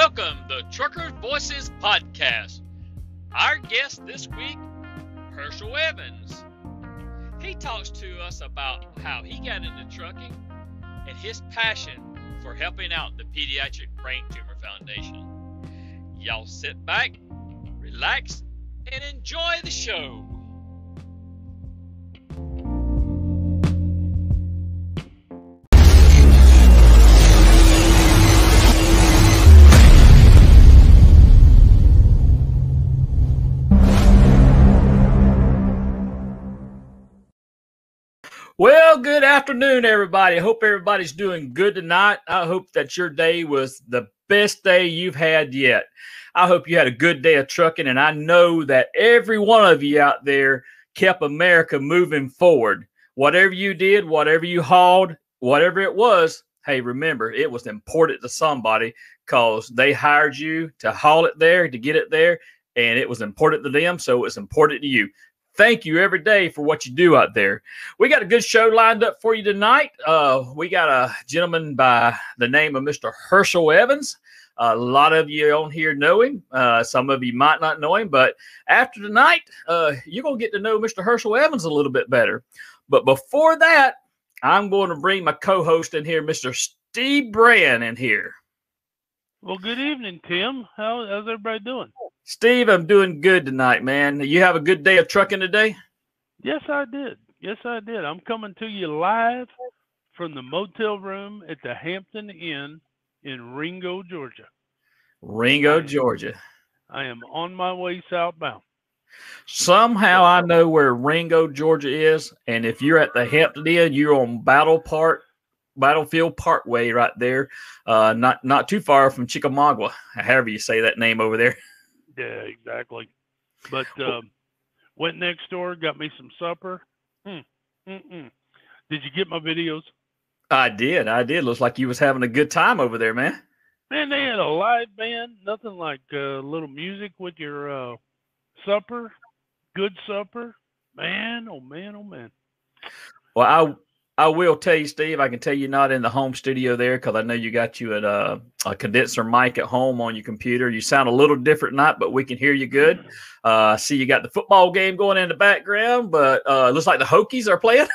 Welcome to the Truckers Voices Podcast. Our guest this week, Herschel Evans. He talks to us about how he got into trucking and his passion for helping out the Pediatric Brain Tumor Foundation. Y'all sit back, relax, and enjoy the show. Well, good afternoon, everybody. Hope everybody's doing good tonight. I hope that your day was the best day you've had yet. I hope you had a good day of trucking, and I know that every one of you out there kept America moving forward. Whatever you did, whatever you hauled, whatever it was, hey, remember, it was important to somebody because they hired you to haul it there, to get it there, and it was important to them. So it's important to you thank you every day for what you do out there. We got a good show lined up for you tonight. Uh, we got a gentleman by the name of Mr. Herschel Evans. A lot of you on here know him. Uh, some of you might not know him, but after tonight, uh, you're going to get to know Mr. Herschel Evans a little bit better. But before that, I'm going to bring my co host in here, Mr. Steve Brand, in here. Well, good evening, Tim. How, how's everybody doing? Steve, I'm doing good tonight, man. You have a good day of trucking today? Yes, I did. Yes, I did. I'm coming to you live from the motel room at the Hampton Inn in Ringgold, Georgia. Ringgold, Georgia. I am on my way southbound. Somehow I know where Ringgold, Georgia is, and if you're at the Hampton Inn, you're on Battle Park, Battlefield Parkway, right there, uh, not not too far from Chickamauga, however you say that name over there. Yeah, exactly. But um, went next door, got me some supper. Hmm. Mm-mm. Did you get my videos? I did. I did. Looks like you was having a good time over there, man. Man, they had a live band. Nothing like a uh, little music with your uh, supper. Good supper. Man, oh man, oh man. Well, I I will tell you, Steve. I can tell you not in the home studio there because I know you got you at a, a, condenser mic at home on your computer. You sound a little different tonight, but we can hear you good. Uh, see, you got the football game going in the background, but uh, looks like the Hokies are playing.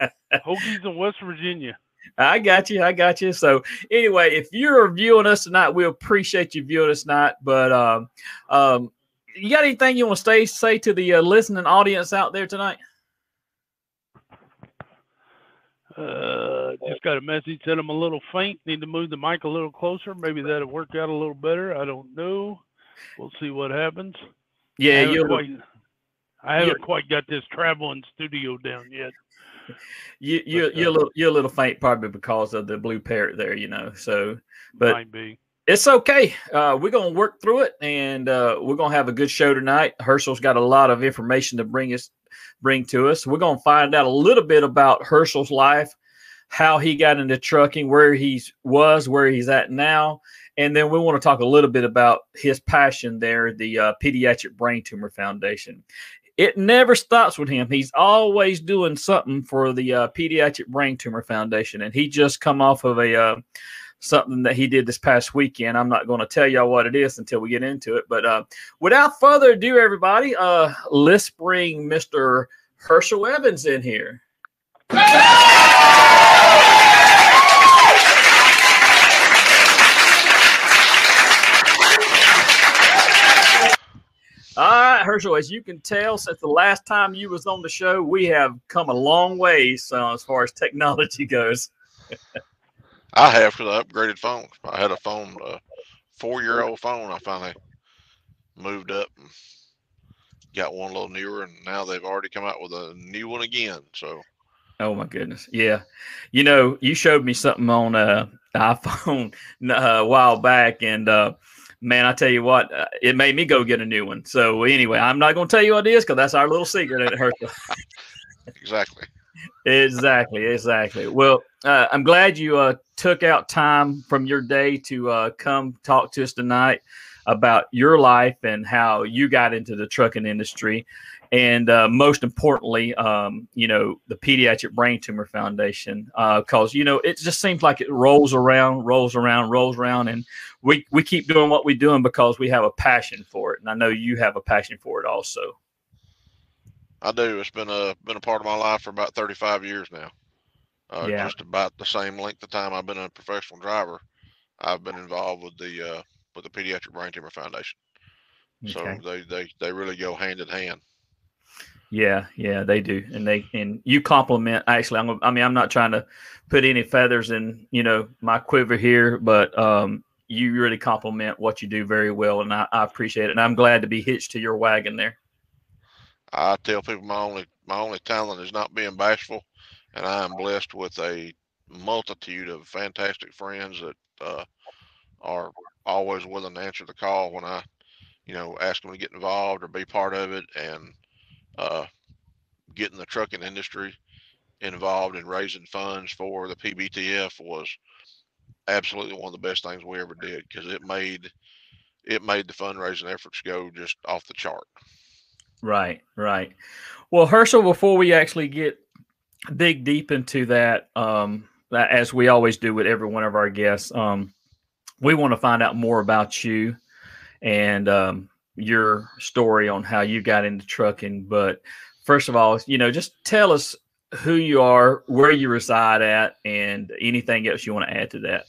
Hokies in West Virginia. I got you. I got you. So anyway, if you're viewing us tonight, we appreciate you viewing us tonight. But um, um, you got anything you want to say to the uh, listening audience out there tonight? Uh, just got a message said I'm a little faint. Need to move the mic a little closer. Maybe that'll work out a little better. I don't know. We'll see what happens. Yeah, you quite. I haven't quite got this traveling studio down yet. You you but, you're uh, a little you're a little faint probably because of the blue parrot there, you know. So, but might be. It's okay. Uh, we're gonna work through it, and uh, we're gonna have a good show tonight. Herschel's got a lot of information to bring us bring to us. We're going to find out a little bit about Herschel's life, how he got into trucking, where he was, where he's at now. And then we want to talk a little bit about his passion there, the uh, Pediatric Brain Tumor Foundation. It never stops with him. He's always doing something for the uh, Pediatric Brain Tumor Foundation. And he just come off of a uh, something that he did this past weekend. I'm not going to tell y'all what it is until we get into it. But uh, without further ado, everybody, uh, let's bring Mr. Herschel Evans in here. All right, Herschel, as you can tell, since the last time you was on the show, we have come a long way uh, as far as technology goes. I have because I upgraded phones. I had a phone, a four-year-old phone. I finally moved up and got one a little newer, and now they've already come out with a new one again. So, oh my goodness, yeah. You know, you showed me something on uh, iPhone uh, a while back, and uh, man, I tell you what, uh, it made me go get a new one. So anyway, I'm not going to tell you what it is because that's our little secret. It hurts. exactly. Exactly. Exactly. Well, uh, I'm glad you uh, took out time from your day to uh, come talk to us tonight about your life and how you got into the trucking industry. and uh, most importantly, um, you know, the Pediatric Brain Tumor Foundation, because uh, you know it just seems like it rolls around, rolls around, rolls around, and we we keep doing what we're doing because we have a passion for it, and I know you have a passion for it also. I do. It's been a been a part of my life for about 35 years now. Uh, yeah. Just about the same length of time I've been a professional driver. I've been involved with the uh, with the Pediatric Brain Tumor Foundation. Okay. So they, they they really go hand in hand. Yeah, yeah, they do, and they and you compliment. Actually, I'm, I mean, I'm not trying to put any feathers in you know my quiver here, but um, you really compliment what you do very well, and I, I appreciate it. And I'm glad to be hitched to your wagon there. I tell people my only my only talent is not being bashful, and I am blessed with a multitude of fantastic friends that uh, are always willing to answer the call when I, you know, ask them to get involved or be part of it, and uh, getting the trucking industry involved in raising funds for the PBTF was absolutely one of the best things we ever did because it made it made the fundraising efforts go just off the chart. Right, right. Well, Herschel, before we actually get dig deep into that, um, as we always do with every one of our guests, um, we want to find out more about you and um, your story on how you got into trucking. But first of all, you know, just tell us who you are, where you reside at, and anything else you want to add to that.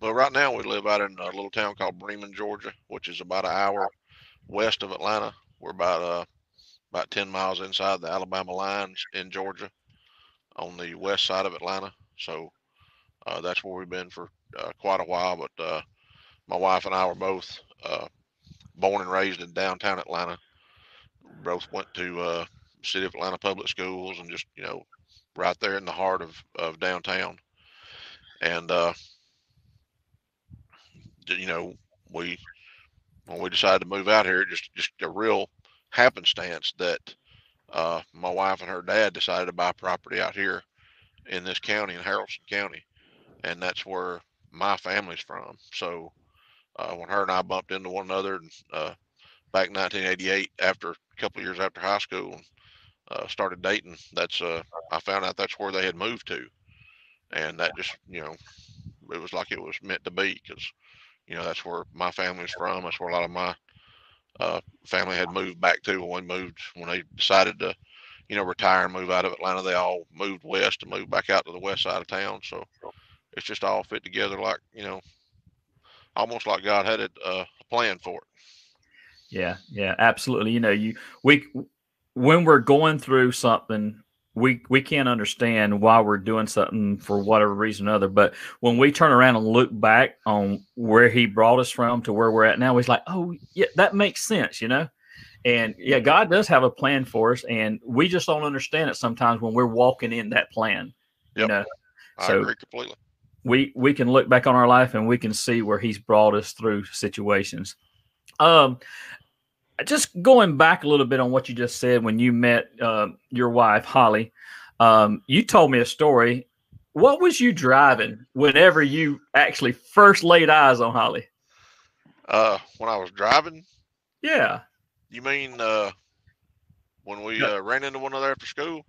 Well, right now we live out in a little town called Bremen, Georgia, which is about an hour west of Atlanta. We're about uh about 10 miles inside the Alabama lines in Georgia on the west side of Atlanta. So uh, that's where we've been for uh, quite a while. But uh, my wife and I were both uh, born and raised in downtown Atlanta. Both went to uh, City of Atlanta public schools and just, you know, right there in the heart of, of downtown. And, uh, you know, we, when we decided to move out here, just, just a real happenstance that uh, my wife and her dad decided to buy property out here in this county in Haralson County, and that's where my family's from. So uh, when her and I bumped into one another uh, back in 1988, after a couple of years after high school, and uh, started dating, that's uh, I found out that's where they had moved to, and that just you know it was like it was meant to be because you know that's where my family's from. That's where a lot of my uh, family had moved back to when we moved when they decided to, you know, retire and move out of Atlanta. They all moved west and moved back out to the west side of town. So it's just all fit together like you know, almost like God had it uh, plan for it. Yeah, yeah, absolutely. You know, you we when we're going through something we we can't understand why we're doing something for whatever reason or other. But when we turn around and look back on where he brought us from to where we're at now, he's like, oh yeah, that makes sense, you know. And yeah, God does have a plan for us, and we just don't understand it sometimes when we're walking in that plan. Yep. You know, I so agree completely. We we can look back on our life and we can see where He's brought us through situations. Um, just going back a little bit on what you just said when you met uh, your wife Holly, um, you told me a story. What was you driving whenever you actually first laid eyes on Holly? Uh, when I was driving. Yeah. You mean uh, when we uh, ran into one another after school?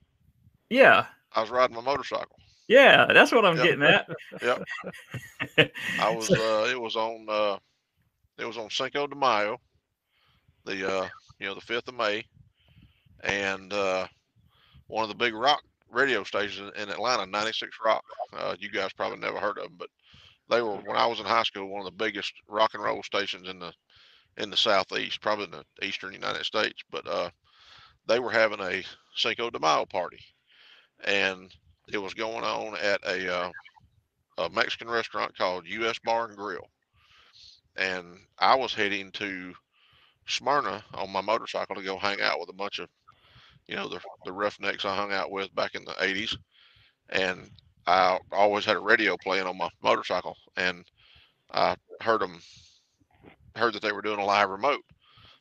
Yeah. I was riding my motorcycle. Yeah, that's what I'm yep. getting at. yep. I was. Uh, it was on. Uh, it was on Cinco de Mayo the uh, you know the fifth of May, and uh, one of the big rock radio stations in Atlanta, 96 Rock. Uh, you guys probably never heard of them, but they were when I was in high school one of the biggest rock and roll stations in the in the southeast, probably in the eastern United States. But uh, they were having a Cinco de Mayo party, and it was going on at a, uh, a Mexican restaurant called U.S. Bar and Grill, and I was heading to Smyrna on my motorcycle to go hang out with a bunch of, you know, the the roughnecks I hung out with back in the '80s, and I always had a radio playing on my motorcycle, and I heard them heard that they were doing a live remote,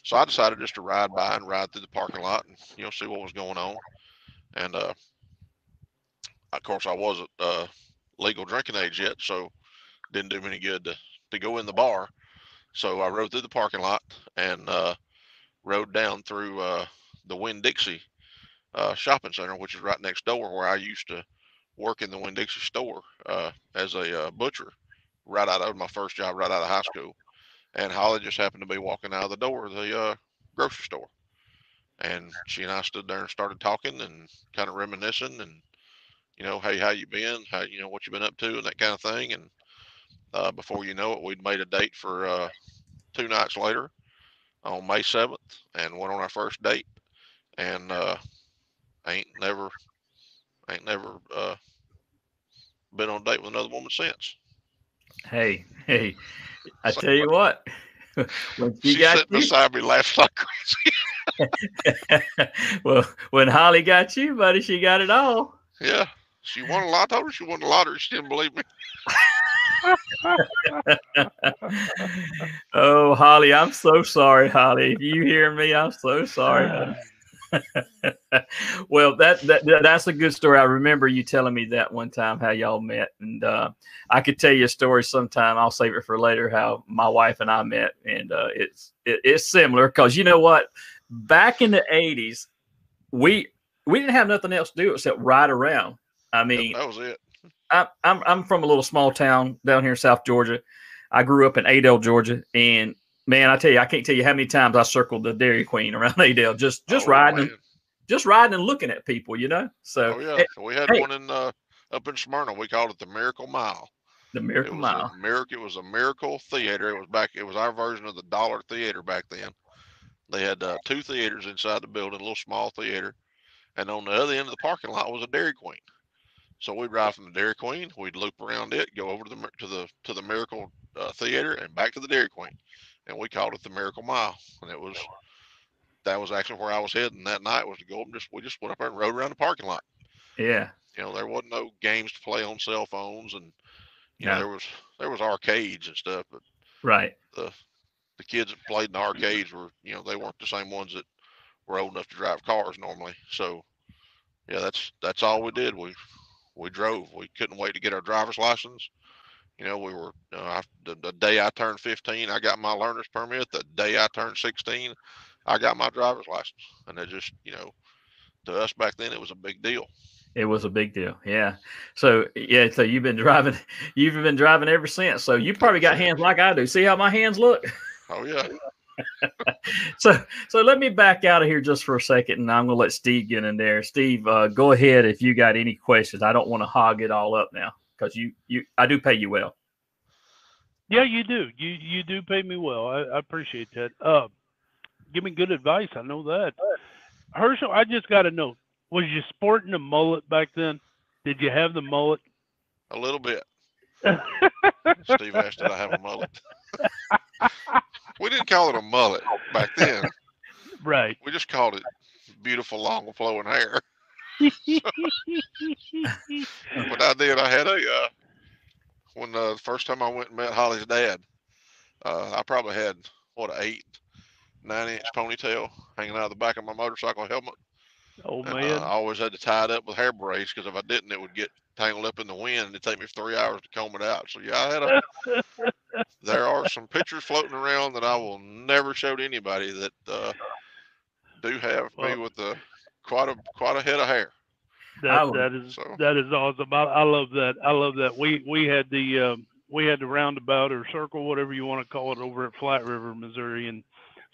so I decided just to ride by and ride through the parking lot and you know see what was going on, and uh, of course I wasn't uh, legal drinking age yet, so didn't do me any good to to go in the bar so I rode through the parking lot and uh, rode down through uh, the Winn Dixie uh, shopping center, which is right next door where I used to work in the Winn Dixie store uh, as a uh, butcher. Right out of my first job, right out of high school, and Holly just happened to be walking out of the door of the uh, grocery store, and she and I stood there and started talking and kind of reminiscing and you know, hey, how you been? How you know what you been up to and that kind of thing. And uh, before you know it, we'd made a date for uh, two nights later on May seventh, and went on our first date. And uh, ain't never, ain't never uh, been on a date with another woman since. Hey, hey, I tell you what. when she, she got sitting you, beside me laughing like crazy. well, when Holly got you, buddy, she got it all. Yeah, she won a lot. I told her she won the lottery. She didn't believe me. oh, Holly, I'm so sorry, Holly. If you hear me, I'm so sorry. well, that, that that's a good story. I remember you telling me that one time how y'all met, and uh, I could tell you a story sometime. I'll save it for later. How my wife and I met, and uh, it's it, it's similar because you know what? Back in the '80s, we we didn't have nothing else to do except ride around. I mean, that was it. I, I'm I'm from a little small town down here in South Georgia. I grew up in Adel, Georgia, and man, I tell you, I can't tell you how many times I circled the Dairy Queen around Adel, just just oh, riding, and, just riding and looking at people, you know. So oh, yeah, we had hey, one in uh, up in Smyrna. We called it the Miracle Mile. The Miracle it Mile. Miracle. It was a miracle theater. It was back. It was our version of the Dollar Theater back then. They had uh, two theaters inside the building, a little small theater, and on the other end of the parking lot was a Dairy Queen. So we'd ride from the Dairy Queen, we'd loop around it, go over to the to the to the Miracle uh, Theater, and back to the Dairy Queen, and we called it the Miracle Mile. And it was that was actually where I was heading that night was to go and just we just went up there and rode around the parking lot. Yeah, you know there wasn't no games to play on cell phones, and you know there was there was arcades and stuff, but right the the kids that played in the arcades were you know they weren't the same ones that were old enough to drive cars normally. So yeah, that's that's all we did. We we drove. We couldn't wait to get our driver's license. You know, we were uh, I, the, the day I turned 15, I got my learner's permit. The day I turned 16, I got my driver's license. And it just, you know, to us back then, it was a big deal. It was a big deal. Yeah. So yeah. So you've been driving. You've been driving ever since. So you probably got hands like I do. See how my hands look. Oh yeah. so so let me back out of here just for a second and i'm going to let steve get in there. Steve uh, go ahead if you got any questions. I don't want to hog it all up now because you you i do pay you well. Yeah you do. You you do pay me well. I, I appreciate that. Uh, give me good advice. I know that. Herschel i just got to know was you sporting a mullet back then? Did you have the mullet? A little bit. Steve asked did i have a mullet we didn't call it a mullet back then. Right. We just called it beautiful long flowing hair. but I did. I had a uh, when uh, the first time I went and met Holly's dad, uh, I probably had what an eight, nine inch ponytail hanging out of the back of my motorcycle helmet. Oh man! Uh, I always had to tie it up with hair braids because if I didn't, it would get tangled up in the wind and it'd take me three hours to comb it out. So yeah, I had a there are some pictures floating around that I will never show to anybody that uh, do have well, me with a quite a quite a head of hair. That that is so. that is awesome. I, I, love that. I love that. We we had the um, we had the roundabout or circle, whatever you want to call it, over at Flat River, Missouri, and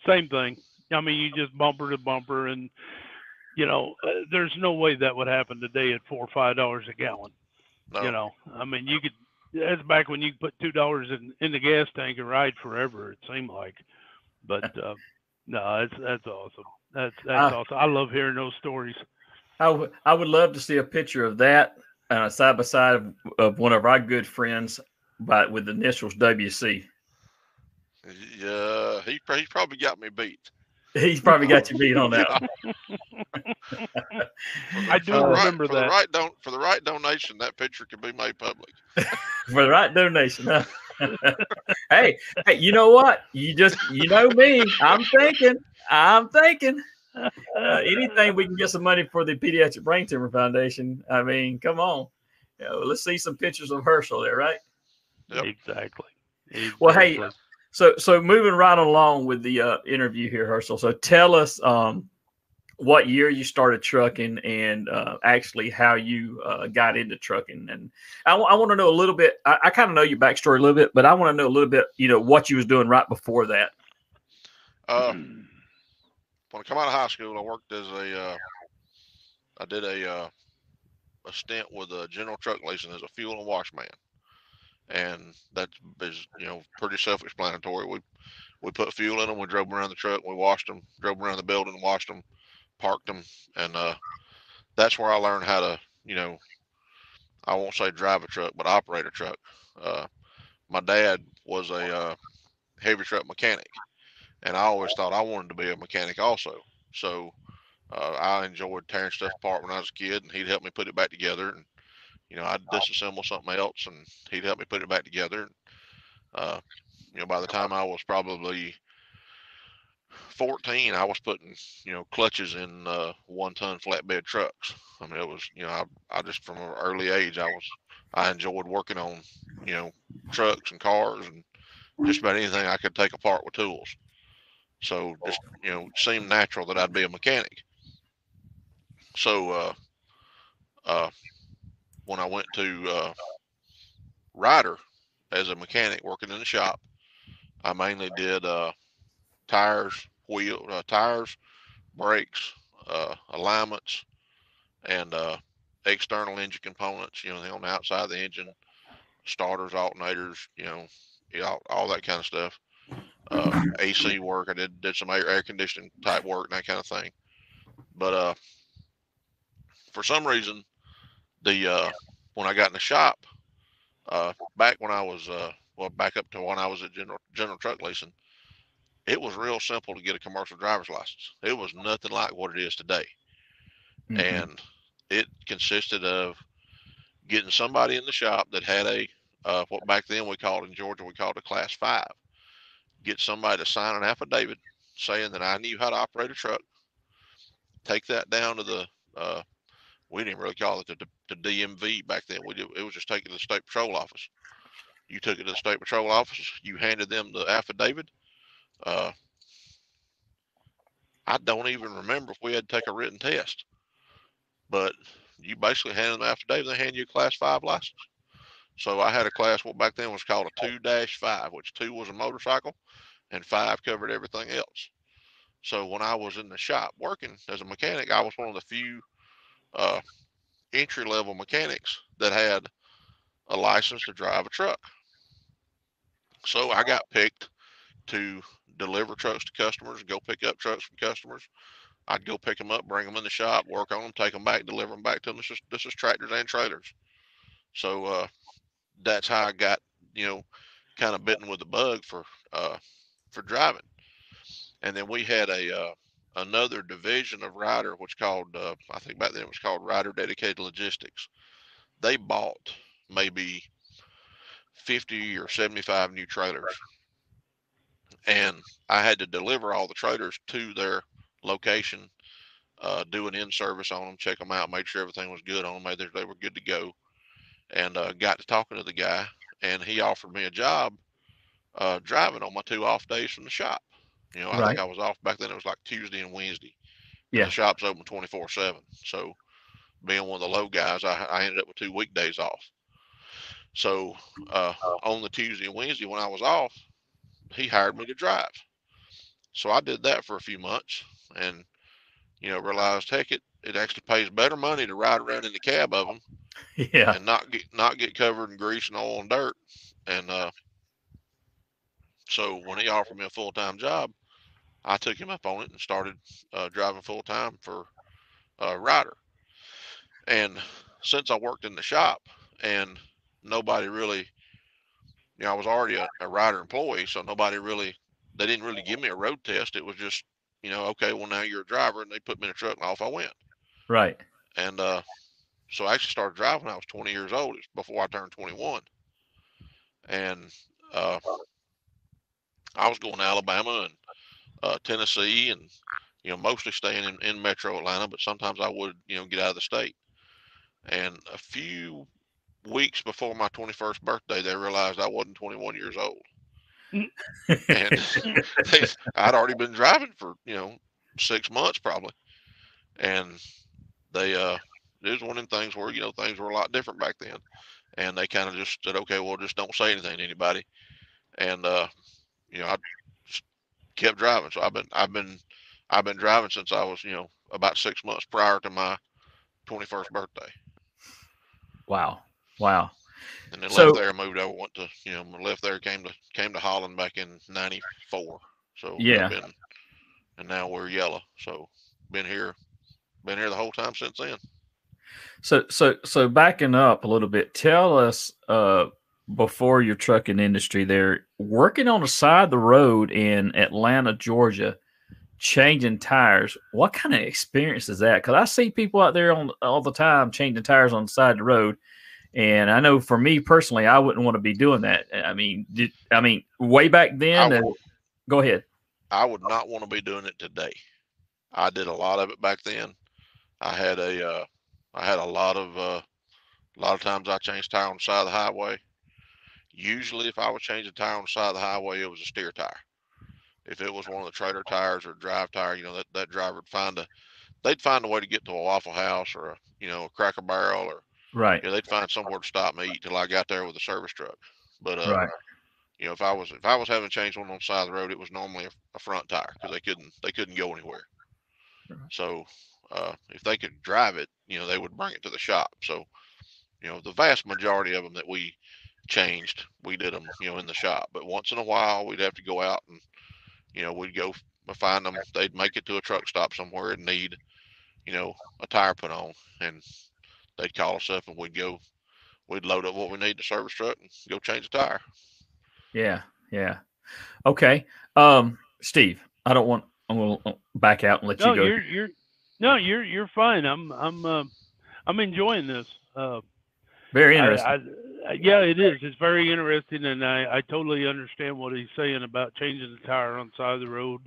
same thing. I mean, you just bumper to bumper, and you know, uh, there's no way that would happen today at four or five dollars a gallon. No. You know, I mean, you could that's back when you put two dollars in in the gas tank and ride forever. It seemed like, but uh, no, that's that's awesome. That's that's uh, awesome. I love hearing those stories. I, w- I would love to see a picture of that uh, side by side of, of one of our good friends, but with the initials WC. Yeah, he he probably got me beat. He's probably got you beat on that. I do uh, remember right, that. For the right don- for the right donation, that picture can be made public. for the right donation, huh? hey, hey, you know what? You just you know me. I'm thinking. I'm thinking. Uh, anything we can get some money for the Pediatric Brain Tumor Foundation. I mean, come on. You know, let's see some pictures of Herschel there, right? Yep. Exactly. exactly. Well, hey, so so moving right along with the uh, interview here, Herschel. So tell us, um, what year you started trucking and uh, actually how you uh, got into trucking. And I, w- I want to know a little bit. I, I kind of know your backstory a little bit, but I want to know a little bit. You know what you was doing right before that. Uh, when I come out of high school, I worked as a. Uh, I did a uh, a stint with a General Truck Leasing as a fuel and wash man, and that is you know pretty self-explanatory. We we put fuel in them, we drove them around the truck, we washed them, drove them around the building, washed them, parked them, and uh, that's where I learned how to, you know, I won't say drive a truck, but operate a truck. Uh, my dad was a uh, heavy truck mechanic, and I always thought I wanted to be a mechanic also. So uh, I enjoyed tearing stuff apart when I was a kid, and he'd help me put it back together. And you know, I'd disassemble something else, and he'd help me put it back together. Uh, you know, by the time I was probably 14, I was putting, you know, clutches in uh, one ton flatbed trucks. I mean, it was, you know, I, I just from an early age, I was, I enjoyed working on, you know, trucks and cars and just about anything I could take apart with tools. So just, you know, seemed natural that I'd be a mechanic. So, uh, uh, when I went to uh, Ryder as a mechanic working in the shop, I mainly did uh, tires, wheel uh, tires, brakes, uh, alignments, and uh, external engine components. You know, on the outside of the engine, starters, alternators. You know, all, all that kind of stuff. Uh, AC work. I did did some air, air conditioning type work and that kind of thing. But uh, for some reason, the uh, when I got in the shop, uh, back when I was uh, well, back up to when I was at General General Truck Leasing, it was real simple to get a commercial driver's license. It was nothing like what it is today. Mm-hmm. And it consisted of getting somebody in the shop that had a uh, what back then we called in Georgia we called a class five. Get somebody to sign an affidavit saying that I knew how to operate a truck. Take that down to the uh, we didn't really call it the, the DMV back then. We did, it was just taken to the state patrol office. You took it to the state patrol office. You handed them the affidavit. Uh, I don't even remember if we had to take a written test, but you basically handed them the affidavit. They hand you a class five license. So I had a class what back then was called a two dash five, which two was a motorcycle, and five covered everything else. So when I was in the shop working as a mechanic, I was one of the few uh, entry level mechanics that had a license to drive a truck. So I got picked to deliver trucks to customers, go pick up trucks from customers. I'd go pick them up, bring them in the shop, work on them, take them back, deliver them back to them. This is this is tractors and trailers. So uh, that's how I got you know kind of bitten with the bug for uh, for driving. And then we had a uh, another division of Ryder, which called uh, I think back then it was called Ryder Dedicated Logistics. They bought maybe 50 or 75 new trailers. And I had to deliver all the trailers to their location, uh, do an in service on them, check them out, make sure everything was good on them, made sure they were good to go. And uh, got to talking to the guy, and he offered me a job uh, driving on my two off days from the shop. You know, I right. think I was off back then. It was like Tuesday and Wednesday. Yeah. The shop's open 24 7. So, being one of the low guys, I, I ended up with two weekdays off. So uh, on the Tuesday and Wednesday when I was off, he hired me to drive. So I did that for a few months and, you know, realized, heck, it, it actually pays better money to ride around in the cab of them. Yeah. And not get, not get covered in grease and oil and dirt. And, uh, so when he offered me a full-time job, I took him up on it and started uh, driving full time for uh, Ryder. And since I worked in the shop and nobody really, you know, I was already a, a Ryder employee, so nobody really, they didn't really give me a road test. It was just, you know, okay, well now you're a driver, and they put me in a truck and off I went. Right. And uh, so I actually started driving when I was 20 years old. It's before I turned 21. And uh, I was going to Alabama and uh, Tennessee, and you know, mostly staying in, in Metro Atlanta, but sometimes I would, you know, get out of the state. And a few weeks before my 21st birthday, they realized I wasn't 21 years old. and they, I'd already been driving for, you know, six months probably. and they uh, it was one of them things where you know things were a lot different back then, and they kind of just said, okay, well, just don't say anything to anybody, and uh, you know, I kept driving. So I've been I've been I've been driving since I was you know about six months prior to my 21st birthday. Wow, wow. And then so, left there, moved over, went to you know left there, came to came to Holland back in '94. So yeah, been, and now we're yellow. So been here, been here the whole time since then. So so so backing up a little bit, tell us uh before your trucking industry there, working on the side of the road in Atlanta, Georgia, changing tires. What kind of experience is that? Because I see people out there on all the time changing tires on the side of the road. And I know for me personally, I wouldn't want to be doing that. I mean, did, I mean, way back then. Would, go ahead. I would not want to be doing it today. I did a lot of it back then. I had a, uh, I had a lot of, uh, a lot of times I changed tire on the side of the highway. Usually, if I was changing tire on the side of the highway, it was a steer tire. If it was one of the trailer tires or drive tire, you know that that driver would find a, they'd find a way to get to a Waffle House or a, you know a Cracker Barrel or right. You know, they'd find somewhere to stop me till I got there with a service truck. But uh, right. you know, if I was if I was having to change one on the side of the road, it was normally a, a front tire because they couldn't they couldn't go anywhere. Right. So uh, if they could drive it, you know, they would bring it to the shop. So you know, the vast majority of them that we changed. We did them, you know, in the shop. But once in a while, we'd have to go out and, you know, we'd go find them. They'd make it to a truck stop somewhere and need, you know, a tire put on, and they'd call us up and we'd go, we'd load up what we need to service truck and go change the tire. Yeah, yeah. Okay, um, Steve, I don't want. I'm gonna uh, back out and let no, you go. You're, you're, no, you're you're fine. I'm I'm uh, I'm enjoying this. Uh, Very interesting. I, I, uh, yeah, it is. It's very interesting, and I, I totally understand what he's saying about changing the tire on the side of the road.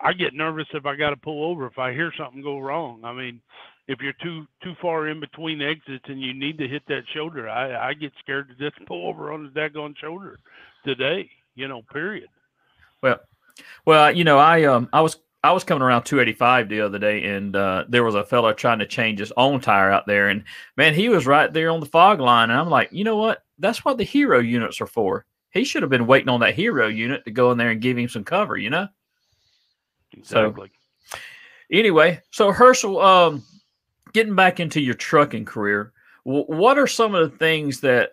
I get nervous if I got to pull over if I hear something go wrong. I mean, if you're too too far in between exits and you need to hit that shoulder, I I get scared to just pull over on the daggone shoulder today. You know, period. Well, well, you know, I um I was I was coming around 285 the other day, and uh, there was a fellow trying to change his own tire out there, and man, he was right there on the fog line, and I'm like, you know what? That's what the hero units are for. He should have been waiting on that hero unit to go in there and give him some cover, you know. Exactly. So, anyway, so Herschel, um, getting back into your trucking career, w- what are some of the things that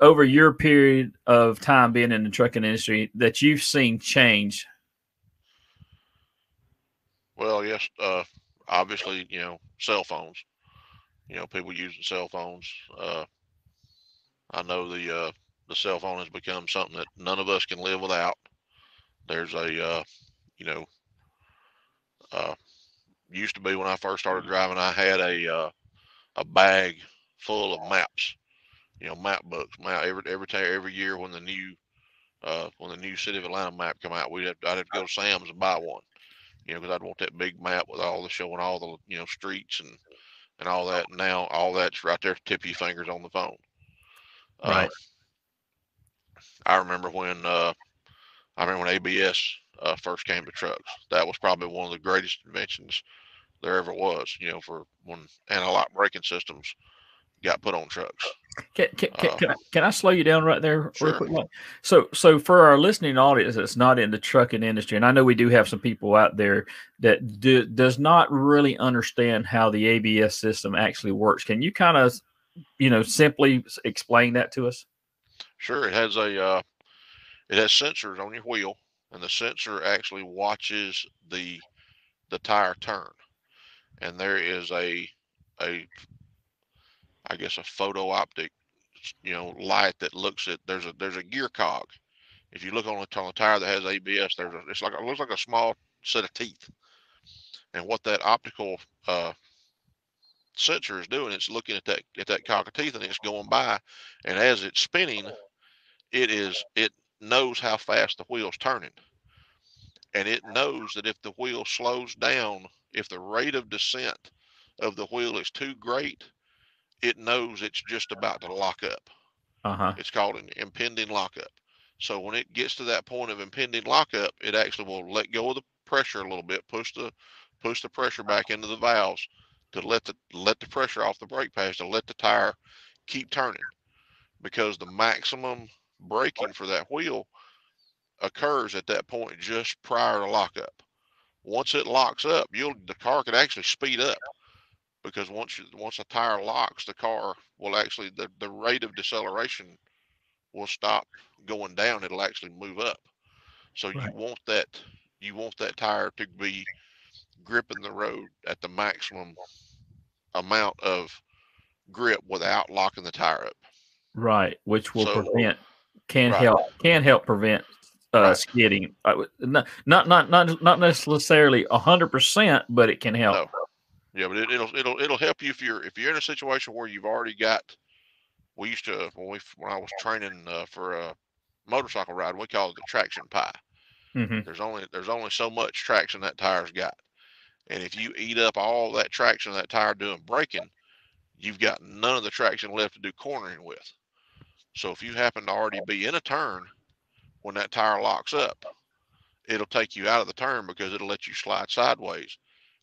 over your period of time being in the trucking industry that you've seen change well, yes, uh, obviously, you know, cell phones. You know, people using cell phones. Uh, I know the uh, the cell phone has become something that none of us can live without. There's a, uh, you know, uh, used to be when I first started driving, I had a uh, a bag full of maps. You know, map books. Map every every every year when the new uh, when the new city of Atlanta map come out, we'd have I'd have to go to Sam's and buy one you know, because I'd want that big map with all the showing all the you know streets and and all that. Now all that's right there, tip your fingers on the phone. Right. Uh, I remember when uh, I remember when ABS uh, first came to trucks. That was probably one of the greatest inventions there ever was. You know, for when anti-lock braking systems got put on trucks. Can, can, can, uh, can, I, can I slow you down right there sure. real quick? So, so for our listening audience that's not in the trucking industry, and I know we do have some people out there that do, does not really understand how the ABS system actually works. Can you kind of, you know, simply explain that to us? Sure. It has a, uh, it has sensors on your wheel, and the sensor actually watches the the tire turn, and there is a a I guess a photo optic, you know, light that looks at there's a there's a gear cog. If you look on a, on tire that has ABS, there's a, it's like it looks like a small set of teeth. And what that optical uh, sensor is doing, it's looking at that at that cog of teeth and it's going by, and as it's spinning, it is it knows how fast the wheel's turning, and it knows that if the wheel slows down, if the rate of descent of the wheel is too great, it knows it's just about to lock up. Uh-huh. It's called an impending lockup. So when it gets to that point of impending lockup, it actually will let go of the pressure a little bit, push the push the pressure back into the valves to let the let the pressure off the brake pads to let the tire keep turning because the maximum braking for that wheel occurs at that point just prior to lockup. Once it locks up, you'll the car can actually speed up because once you, once a tire locks, the car will actually the, the rate of deceleration will stop going down. It'll actually move up. So right. you want that you want that tire to be gripping the road at the maximum amount of grip without locking the tire up. Right, which will so, prevent can right. help can help prevent uh, right. skidding. Uh, not not not not not necessarily hundred percent, but it can help. No. Yeah, but it, will it'll it'll help you if you're if you're in a situation where you've already got. We used to when we when I was training uh, for a motorcycle ride, we call it the traction pie. Mm-hmm. There's only there's only so much traction that tire's got, and if you eat up all that traction that tire doing braking, you've got none of the traction left to do cornering with. So if you happen to already be in a turn when that tire locks up, it'll take you out of the turn because it'll let you slide sideways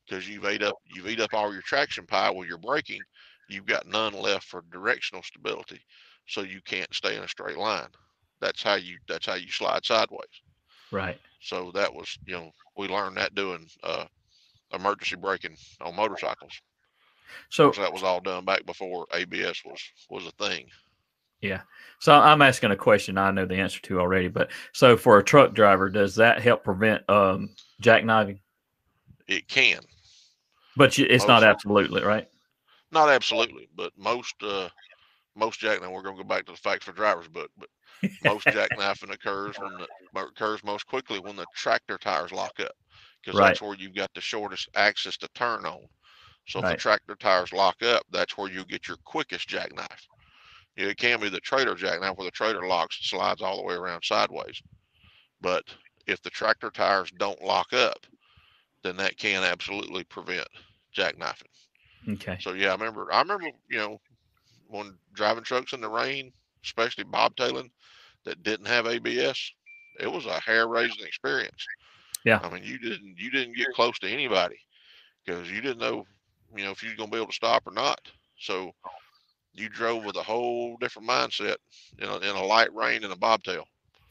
because you've ate up you've ate up all your traction pie while you're braking. You've got none left for directional stability, so you can't stay in a straight line. That's how you that's how you slide sideways. Right. So that was you know we learned that doing uh, emergency braking on motorcycles. So that was all done back before ABS was was a thing. Yeah. So I'm asking a question I know the answer to already, but so for a truck driver, does that help prevent um, jackknifing? It can. But you, it's most, not absolutely right. Not absolutely, but most uh, most jackknifing. We're going to go back to the facts for drivers, but but most jackknifing occurs when the occurs most quickly when the tractor tires lock up, because right. that's where you've got the shortest axis to turn on. So if right. the tractor tires lock up, that's where you get your quickest jackknife. You know, it can be the trailer jackknife where the trailer locks and slides all the way around sideways. But if the tractor tires don't lock up, then that can absolutely prevent jackknifing. Okay. So yeah, I remember. I remember. You know, when driving trucks in the rain, especially bobtailing, that didn't have ABS, it was a hair raising experience. Yeah. I mean, you didn't you didn't get close to anybody because you didn't know, you know, if you're gonna be able to stop or not. So you drove with a whole different mindset in a, in a light rain and a bobtail.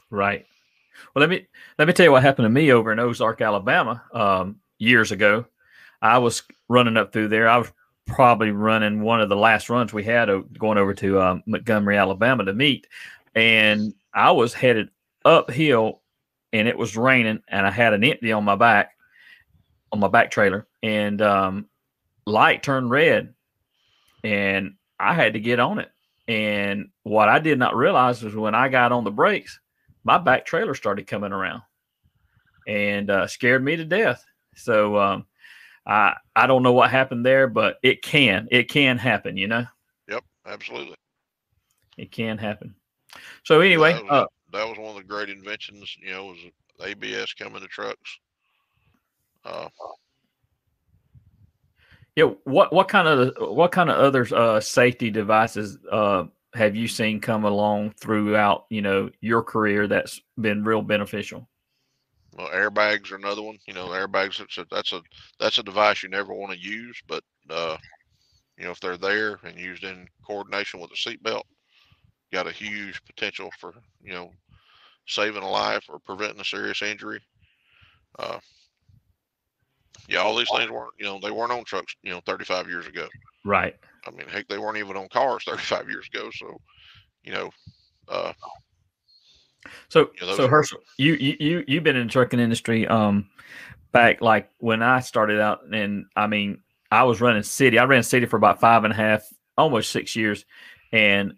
Right. Well, let me let me tell you what happened to me over in Ozark, Alabama, um, years ago. I was running up through there. I was probably running one of the last runs we had going over to um, Montgomery, Alabama to meet, and I was headed uphill, and it was raining, and I had an empty on my back, on my back trailer, and um, light turned red, and I had to get on it. And what I did not realize was when I got on the brakes, my back trailer started coming around and uh, scared me to death. So um, I I don't know what happened there, but it can it can happen, you know. Yep, absolutely. It can happen. So anyway, that, was, uh, that was one of the great inventions. You know, was ABS coming to trucks. Uh, yeah. What what kind of what kind of other uh, safety devices uh, have you seen come along throughout you know your career that's been real beneficial? Well, airbags are another one. You know, airbags. A, that's a that's a device you never want to use, but uh, you know if they're there and used in coordination with a seatbelt, got a huge potential for you know saving a life or preventing a serious injury. Uh, yeah, all these things weren't you know they weren't on trucks you know 35 years ago. Right. I mean, heck, they weren't even on cars 35 years ago. So, you know, uh, so, you know, so Herschel, you, you, you've been in the trucking industry, um, back like when I started out and I mean, I was running city. I ran city for about five and a half, almost six years and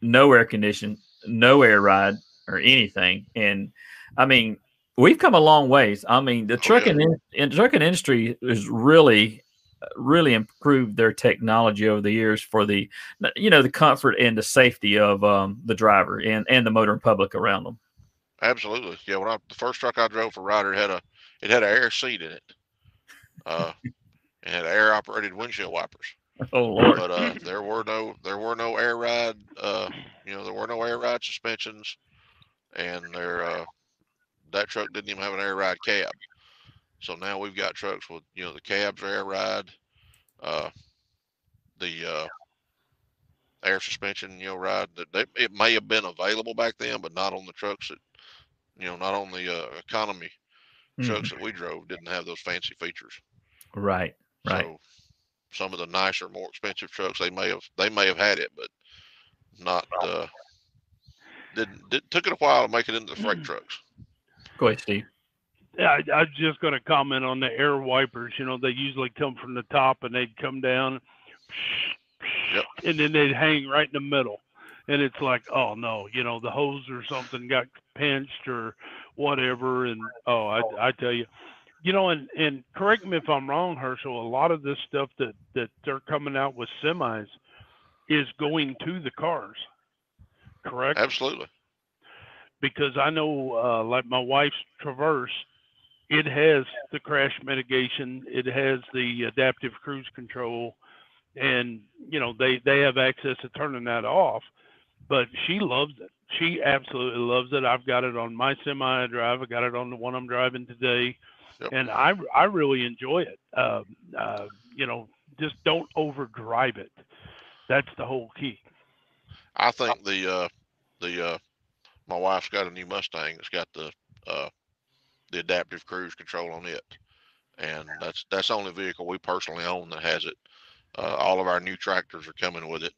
no air condition, no air ride or anything. And I mean, we've come a long ways. I mean, the trucking oh, yeah. in, in trucking industry is really really improved their technology over the years for the you know the comfort and the safety of um, the driver and and the motoring public around them. Absolutely. Yeah when I, the first truck i drove for ryder had a it had an air seat in it. Uh and had air operated windshield wipers. Oh lord. But uh there were no there were no air ride uh you know there were no air ride suspensions. And there uh that truck didn't even have an air ride cab So now we've got trucks with you know the cabs air ride, uh, the uh, air suspension you know ride. That they, it may have been available back then, but not on the trucks that you know not on the uh, economy mm-hmm. trucks that we drove didn't have those fancy features. Right. Right. So some of the nicer, more expensive trucks they may have they may have had it, but not uh, didn't, did, took it a while to make it into the freight mm. trucks. Go ahead, Steve. I, I was just going to comment on the air wipers. You know, they usually come from the top and they'd come down, yep. and then they'd hang right in the middle. And it's like, oh no, you know, the hose or something got pinched or whatever. And oh, I, I tell you, you know, and and correct me if I'm wrong, Herschel. A lot of this stuff that that they're coming out with semis is going to the cars, correct? Absolutely. Because I know, uh, like my wife's Traverse, it has the crash mitigation, it has the adaptive cruise control, and you know they they have access to turning that off. But she loves it. She absolutely loves it. I've got it on my semi I drive. I got it on the one I'm driving today Yep. And I I really enjoy it. Uh, uh, you know, just don't overdrive it. That's the whole key. I think the uh, the uh, my wife's got a new Mustang. It's got the uh, the adaptive cruise control on it, and that's that's the only vehicle we personally own that has it. Uh, all of our new tractors are coming with it,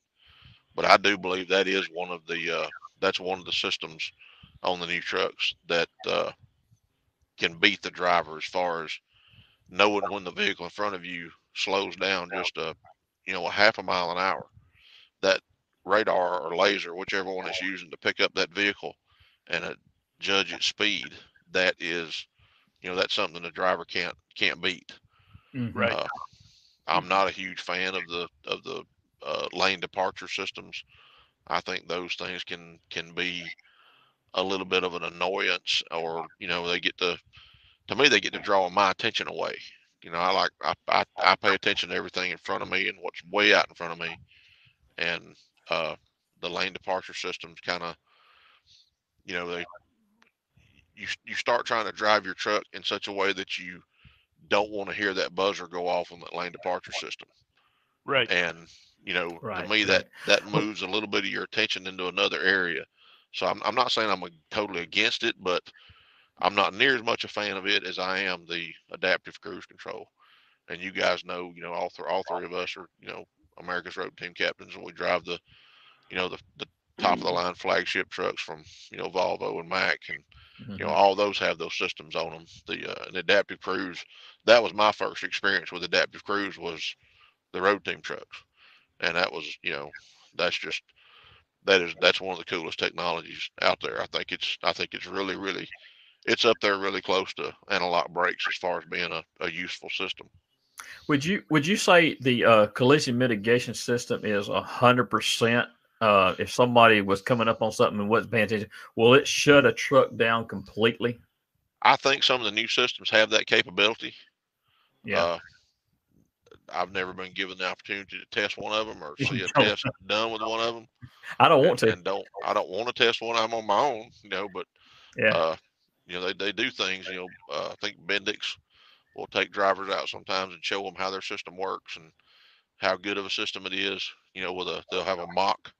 but I do believe that is one of the uh, that's one of the systems on the new trucks that uh, can beat the driver as far as knowing when the vehicle in front of you slows down just a you know a half a mile an hour. That radar or laser whichever one it's using to pick up that vehicle and uh, judge its speed that is you know that's something the driver can't can't beat. Mm, right. Uh, i'm not a huge fan of the of the uh, lane departure systems. I think those things can can be a little bit of an annoyance or you know they get to to me they get to draw my attention away. You know i like I, I, I pay attention to everything in front of me and what's way out in front of me. And uh the lane departure systems kind of you know they you you start trying to drive your truck in such a way that you don't want to hear that buzzer go off on that lane departure system right and you know right. to me that that moves a little bit of your attention into another area so I'm, I'm not saying I'm a, totally against it, but I'm not near as much a fan of it as I am the adaptive cruise control. And you guys know, you know, all three, all three of us are, you know, America's Road Team captains, and we drive the, you know, the, the top of the line flagship trucks from, you know, Volvo and Mack, and mm-hmm. You know, mm-hmm. all those have those systems on them. The uh, the adaptive cruise, that was my first experience with adaptive cruise was the Road Team trucks, and that was, you know, that's just that is that's one of the coolest technologies out there. I think it's I think it's really really it's up there really close to anti-lock brakes as far as being a, a useful system. Would you would you say the uh, collision mitigation system is a hundred percent? Uh, if somebody was coming up on something and wasn't paying attention, will it shut a truck down completely? I think some of the new systems have that capability. Yeah. Uh, I've never been given the opportunity to test one of them or see a test done with one of them. I don't want and, to. And don't I don't want to test one of them on my own, you know. But yeah, uh, you know they, they do things. You know, uh, I think Bendix will take drivers out sometimes and show them how their system works and how good of a system it is. You know, with a they'll have a mock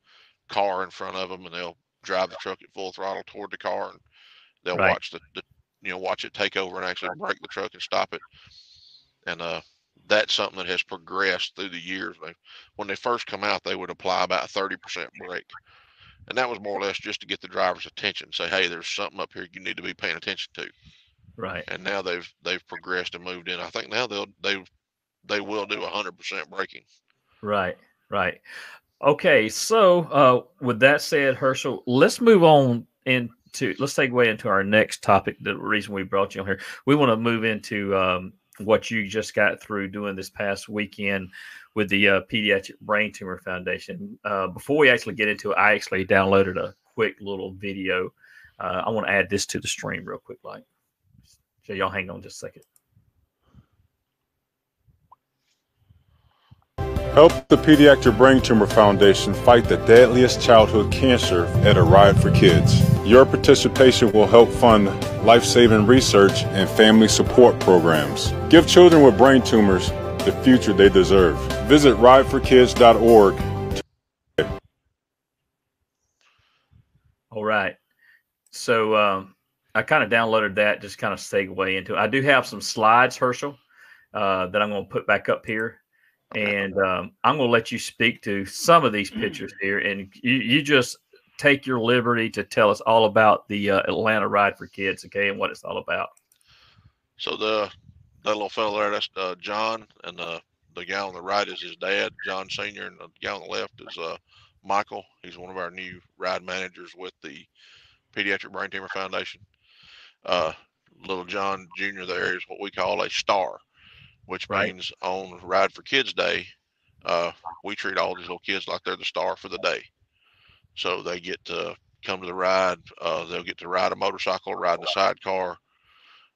car in front of them and they'll drive the truck at full throttle toward the car and they'll right. watch the, the you know watch it take over and actually break the truck and stop it. And uh, that's something that has progressed through the years. They, when they first come out, they would apply about 30% brake. And that was more or less just to get the driver's attention, say, hey, there's something up here you need to be paying attention to. Right. And now they've they've progressed and moved in. I think now they'll they they will do 100% braking. Right. Right. Okay. So uh, with that said, Herschel, let's move on into let's segue into our next topic. The reason we brought you on here, we want to move into um, what you just got through doing this past weekend with the uh, Pediatric Brain Tumor Foundation. Uh, before we actually get into it, I actually downloaded a quick little video. Uh, I want to add this to the stream real quick, like. So y'all hang on just a second. Help the Pediatric Brain Tumor Foundation fight the deadliest childhood cancer at a Ride for Kids. Your participation will help fund life saving research and family support programs. Give children with brain tumors the future they deserve. Visit rideforkids.org. All right. So um, I kind of downloaded that, just kind of segue into it. I do have some slides, Herschel, uh, that I'm going to put back up here. And um, I'm going to let you speak to some of these pictures here. And you, you just take your liberty to tell us all about the uh, Atlanta Ride for Kids, okay, and what it's all about. So the that little fellow there, that's uh, John, and the the guy on the right is his dad, John Senior, and the guy on the left is uh, Michael. He's one of our new ride managers with the Pediatric Brain Tumor Foundation. Uh, little John Jr. there is what we call a star, which right. means on Ride for Kids Day, uh, we treat all these little kids like they're the star for the day. So they get to come to the ride. Uh, they'll get to ride a motorcycle, ride in a sidecar.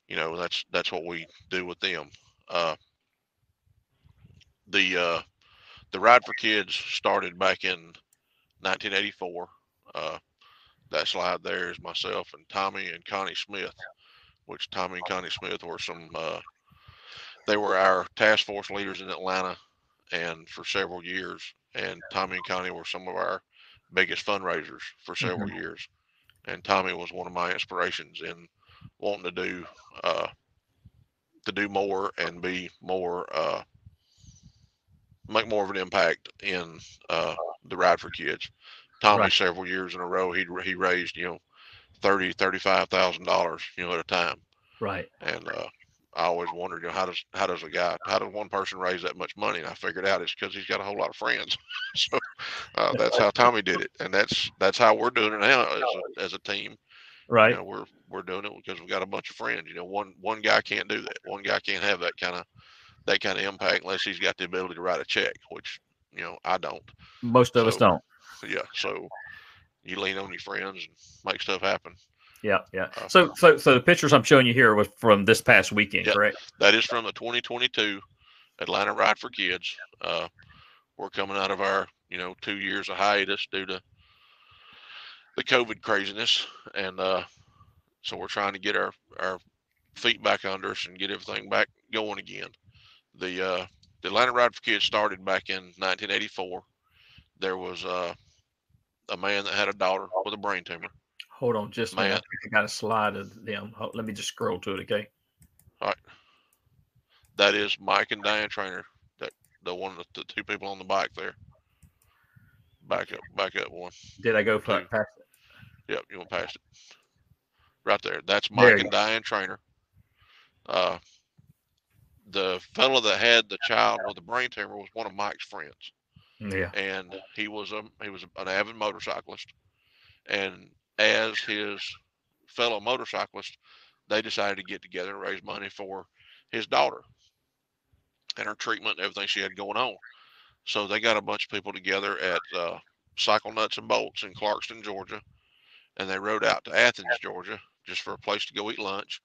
You know, that's that's what we do with them. Uh, the uh, the ride for kids started back in 1984. Uh, that slide there is myself and Tommy and Connie Smith, which Tommy and Connie Smith were some. They were our task force leaders in Atlanta, and for several years. And Tommy and Connie were some of our biggest fundraisers for several mm-hmm. years. And Tommy was one of my inspirations in wanting to do uh, to do more and be more uh, make more of an impact in uh, the ride for kids. Tommy right. several years in a row he he raised you know thirty thirty five thousand dollars you know at a time. Right. And uh, I always wondered, you know, how does how does a guy, how does one person raise that much money? And I figured out it's because he's got a whole lot of friends. so uh, that's how Tommy did it, and that's that's how we're doing it now as a, as a team. Right. You know, we're we're doing it because we've got a bunch of friends. You know, one one guy can't do that. One guy can't have that kind of that kind of impact unless he's got the ability to write a check, which you know I don't. Most of so, us don't. Yeah. So you lean on your friends and make stuff happen. Yeah, yeah. Uh, so, so, so the pictures I'm showing you here was from this past weekend, yeah, correct? That is from the 2022 Atlanta Ride for Kids. Uh, we're coming out of our, you know, two years of hiatus due to the COVID craziness, and uh, so we're trying to get our our feet back under us and get everything back going again. The uh, the Atlanta Ride for Kids started back in 1984. There was uh, a man that had a daughter with a brain tumor Hold on just a minute. I got a slide of them. Let me just scroll to it, okay? All right. That is Mike and Diane Traynor. That the one the two people on the bike there. Back up, back up one. Did I go past it? Yep, you went past it. Right there. That's Mike there and Diane Traynor. Uh, the fellow that had the child with the brain tumor was one of Mike's friends. Yeah. And he was a he was an avid motorcyclist, and as his fellow motorcyclists, they decided to get together and raise money for his daughter and her treatment and everything she had going on. So they got a bunch of people together at uh, Cycle Nuts and Bolts in Clarkston, Georgia, and they rode out to Athens, Georgia, just for a place to go eat lunch.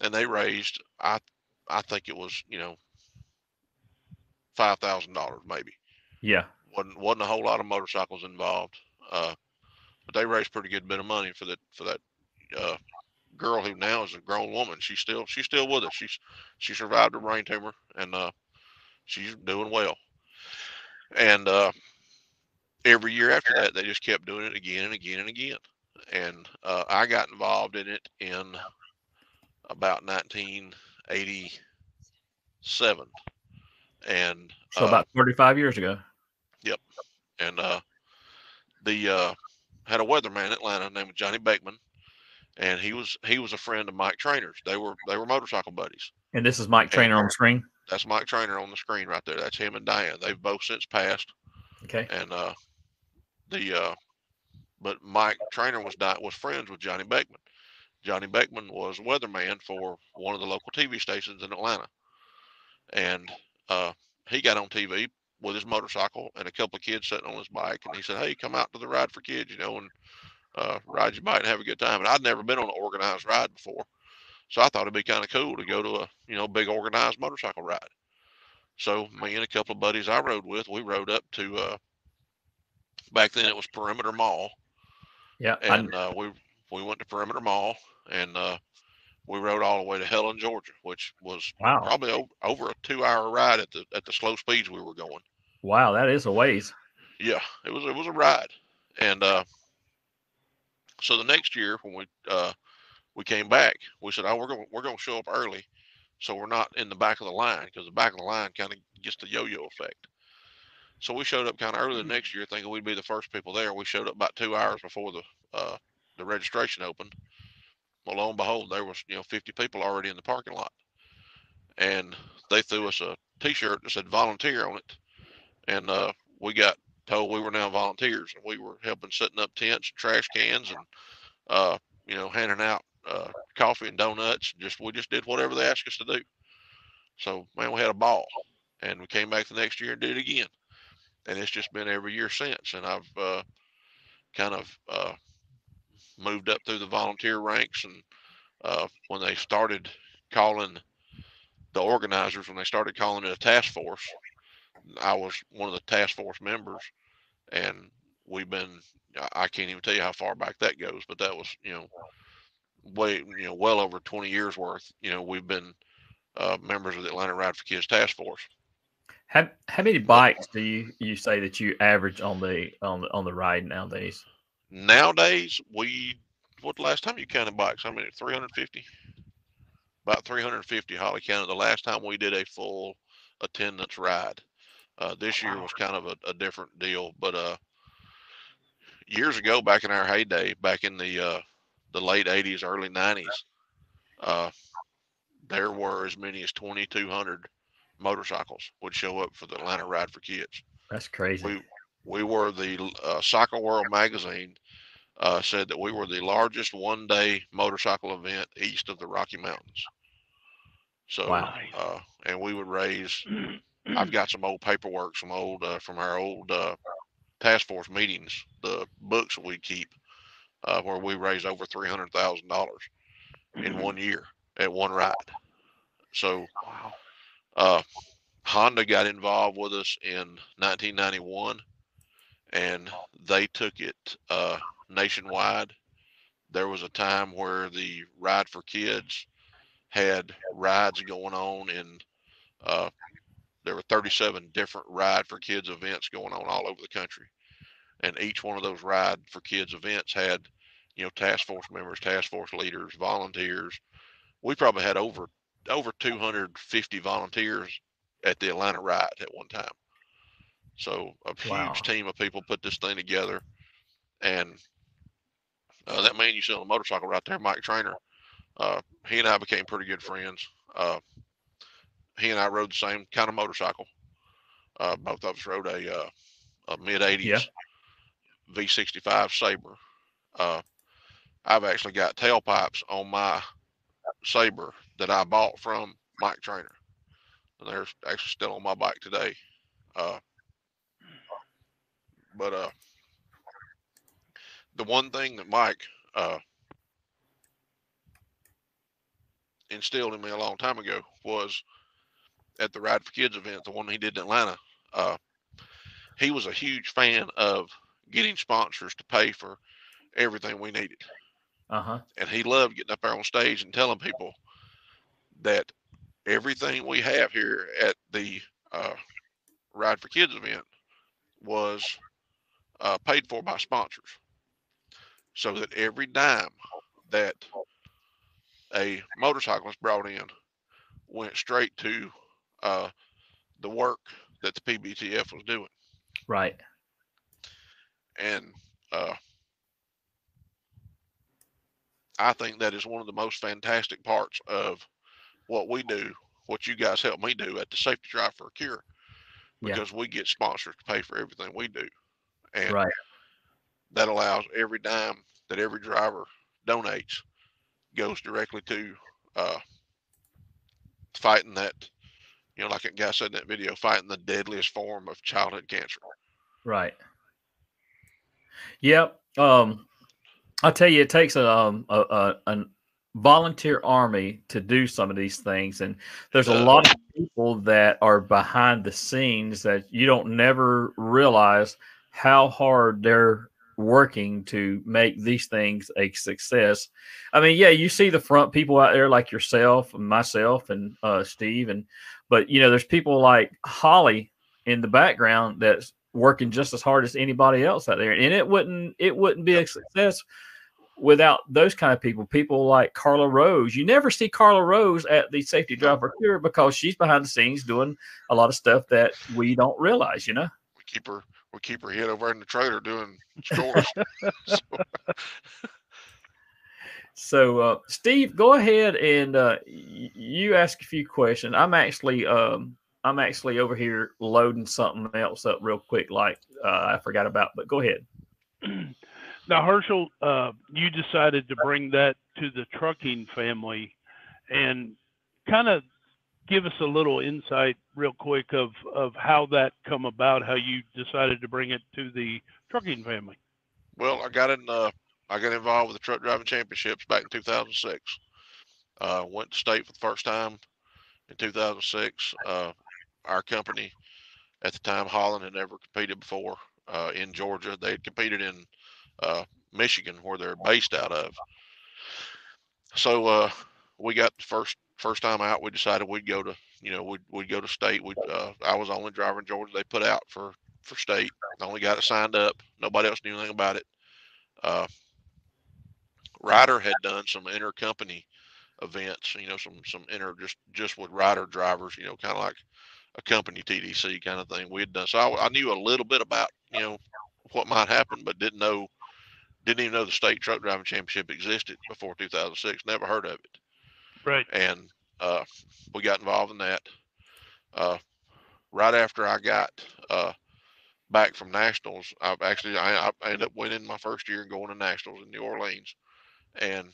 And they raised, I, I think it was, you know, five thousand dollars maybe. Yeah, wasn't wasn't a whole lot of motorcycles involved. Uh, but they raised pretty good bit of money for that for that uh, girl who now is a grown woman. She's still she's still with us. She's she survived a brain tumor and uh, she's doing well. And uh, every year after that, they just kept doing it again and again and again. And uh, I got involved in it in about 1987. And so about uh, 35 years ago. Yep. And uh, the uh, had a weatherman in Atlanta named Johnny Beckman, and he was he was a friend of Mike Traynor's. They were they were motorcycle buddies. And this is Mike Traynor on the screen. That's Mike Traynor on the screen right there. That's him and Diane. They've both since passed. Okay. And uh, the uh, but Mike Traynor was not was friends with Johnny Beckman. Johnny Beckman was weatherman for one of the local TV stations in Atlanta, and uh, he got on TV with his motorcycle and a couple of kids sitting on his bike. And he said, Hey, come out to the ride for kids, you know, and uh, ride your bike and have a good time. And I'd never been on an organized ride before. So I thought it'd be kind of cool to go to a, you know, big organized motorcycle ride. So me and a couple of buddies I rode with, we rode up to, uh, back then it was Perimeter Mall. Yeah. And uh, we, we went to Perimeter Mall and uh, we rode all the way to Helen, Georgia, which was wow. probably o- over a two-hour ride at the at the slow speeds we were going. Wow, that is a ways. Yeah, it was it was a ride, and uh, so the next year when we uh, we came back, we said, "Oh, we're going we're going to show up early, so we're not in the back of the line because the back of the line kind of gets the yo-yo effect." So we showed up kind of early the next year, thinking we'd be the first people there. We showed up about two hours before the uh, the registration opened. Well, lo and behold, there was you know 50 people already in the parking lot, and they threw us a T-shirt that said "volunteer" on it, and uh, we got told we were now volunteers, and we were helping setting up tents, and trash cans, and uh, you know handing out uh, coffee and donuts. Just we just did whatever they asked us to do. So man, we had a ball, and we came back the next year and did it again and it's just been every year since. And I've uh, kind of uh, moved up through the volunteer ranks. And uh, when they started calling the organizers, when they started calling it a task force, I was one of the task force members. And we've been, I can't even tell you how far back that goes, but that was, you know, way, you know, well over 20 years worth. You know, we've been uh, members of the Atlanta Ride for Kids Task Force. How how many bikes do you you say that you average on the on the on the ride nowadays? Nowadays, we what the last time you counted bikes? I mean, 350, about 350. Holly counted the last time we did a full attendance ride. Uh, this year was kind of a, a, different deal, but uh, years ago, back in our heyday, back in the uh, the late 80s, early 90s, uh, there were as many as 2,200 motorcycles would show up for the Atlanta Ride for Kids. That's crazy. We we were the uh, Cycle World magazine uh, said that we were the largest one day motorcycle event east of the Rocky Mountains. So, wow. uh, and we would raise. I've got some old paperwork, some old uh, from our old uh, task force meetings, the books we keep, uh, where we raised over three hundred thousand dollars in one year at one ride. So, wow. Uh, Honda got involved with us in 1991, and they took it uh, nationwide. There was a time where the Ride for Kids had rides going on, and uh, there were 37 different Ride for Kids events going on all over the country. And each one of those Ride for Kids events had, you know, task force members, task force leaders, volunteers. We probably had over over 250 volunteers at the Atlanta ride at one time. So a huge team of people put this thing together, and uh, that man you see on the motorcycle right there, Mike Traynor, uh, he and I became pretty good friends. Uh, he and I rode the same kind of motorcycle. Uh, both of us rode a, uh, a mid 80s Yeah. V65 Sabre. Uh, I've actually got tailpipes on my Sabre that I bought from Mike Traynor. And they're actually still on my bike today. Uh, but uh, the one thing that Mike uh, instilled in me a long time ago was at the Ride for Kids event, the one he did in Atlanta. Uh, he was a huge fan of getting sponsors to pay for everything we needed Uh huh. and he loved getting up there on stage and telling people that everything we have here at the uh, Ride for Kids event was uh, paid for by sponsors, so that every dime that a motorcyclist brought in went straight to uh, the work that the PBTF was doing, Right. and uh, I think that is one of the most fantastic parts of what we do, what you guys help me do at the Safety Drive for a Cure, Yeah. because we get sponsors to pay for everything we do, and Right. That allows every dime that every driver donates goes directly to uh, fighting that, you know, like that guy said in that video, fighting the deadliest form of childhood cancer. Right. Yep. Um, I'll tell you, it takes a um a, a an volunteer army to do some of these things, and there's a lot of people that are behind the scenes that you don't never realize how hard they're working to make these things a success. I mean, yeah, you see the front people out there like yourself and myself and uh, Steve, and but you know, there's people like Holly in the background that's working just as hard as anybody else out there, and it wouldn't it wouldn't be a success without those kind of people. People like Carla Rose. You never see Carla Rose at the Safety Drive for Cure because she's behind the scenes doing a lot of stuff that we don't realize. You know, we keep her we keep her head over in the trailer doing chores. so, so uh, Steve, go ahead and uh, y- you ask a few questions. I'm actually um, I'm actually over here loading something else up real quick, like uh, I forgot about. But go ahead. Now, Herschel, uh, you decided to bring that to the trucking family, and kind of give us a little insight, real quick, of of how that come about, how you decided to bring it to the trucking family. Well, I got in. Uh, I got involved with the truck driving championships back in 2006. Uh, went to state for the first time in 2006. Uh, our company at the time, Holland, had never competed before uh, in Georgia. They had competed in uh, Michigan, where they're based out of. So uh, we got the first first time out. We decided we'd go to you know we'd we'd go to state. We uh, I was the only driver in Georgia they put out for for state. The only guy that signed up. Nobody else knew anything about it. Uh, Ryder had done some intercompany events, you know, some some inter just just with Ryder drivers, you know, kind of like a company TDC kind of thing we had done. So I, I, knew a little bit about you know what might happen, but didn't know didn't even know the state truck driving championship existed before 2006. Never heard of it. Right. And uh, we got involved in that. Uh, right after I got uh, back from nationals, I actually I, I ended up winning my first year and going to nationals in New Orleans. And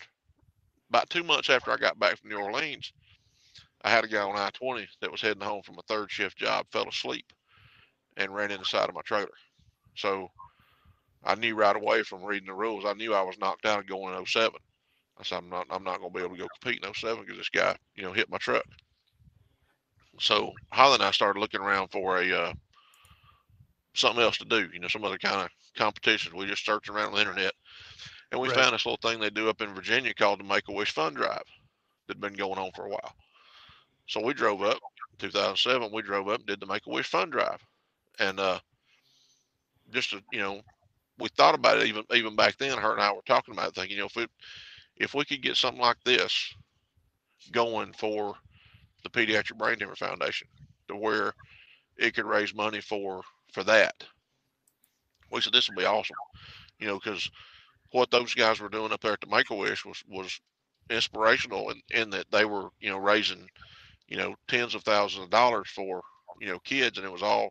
about two months after I got back from New Orleans, I had a guy on I 20 that was heading home from a third shift job, fell asleep, and ran in the side of my trailer. So I knew right away from reading the rules, I knew I was knocked out going in 07. I said, I'm not, I'm not going to be able to go compete in 07 because this guy, you know, hit my truck. So Holly and I started looking around for a, uh, something else to do, you know, some other kind of competitions. We just searched around on the internet and we right. found this little thing they do up in Virginia called the Make a Wish Fund Drive that'd been going on for a while. So we drove up 2007. We drove up and did the Make a Wish Fund Drive, and uh, just to, you know, we thought about it even even back then. Her and I were talking about it, thinking, you know, if we if we could get something like this going for the Pediatric Brain Tumor Foundation, to where it could raise money for for that, we said this would be awesome, you know, because what those guys were doing up there at the Make a Wish was was inspirational in, in that they were you know raising you know tens of thousands of dollars for you know kids and it was all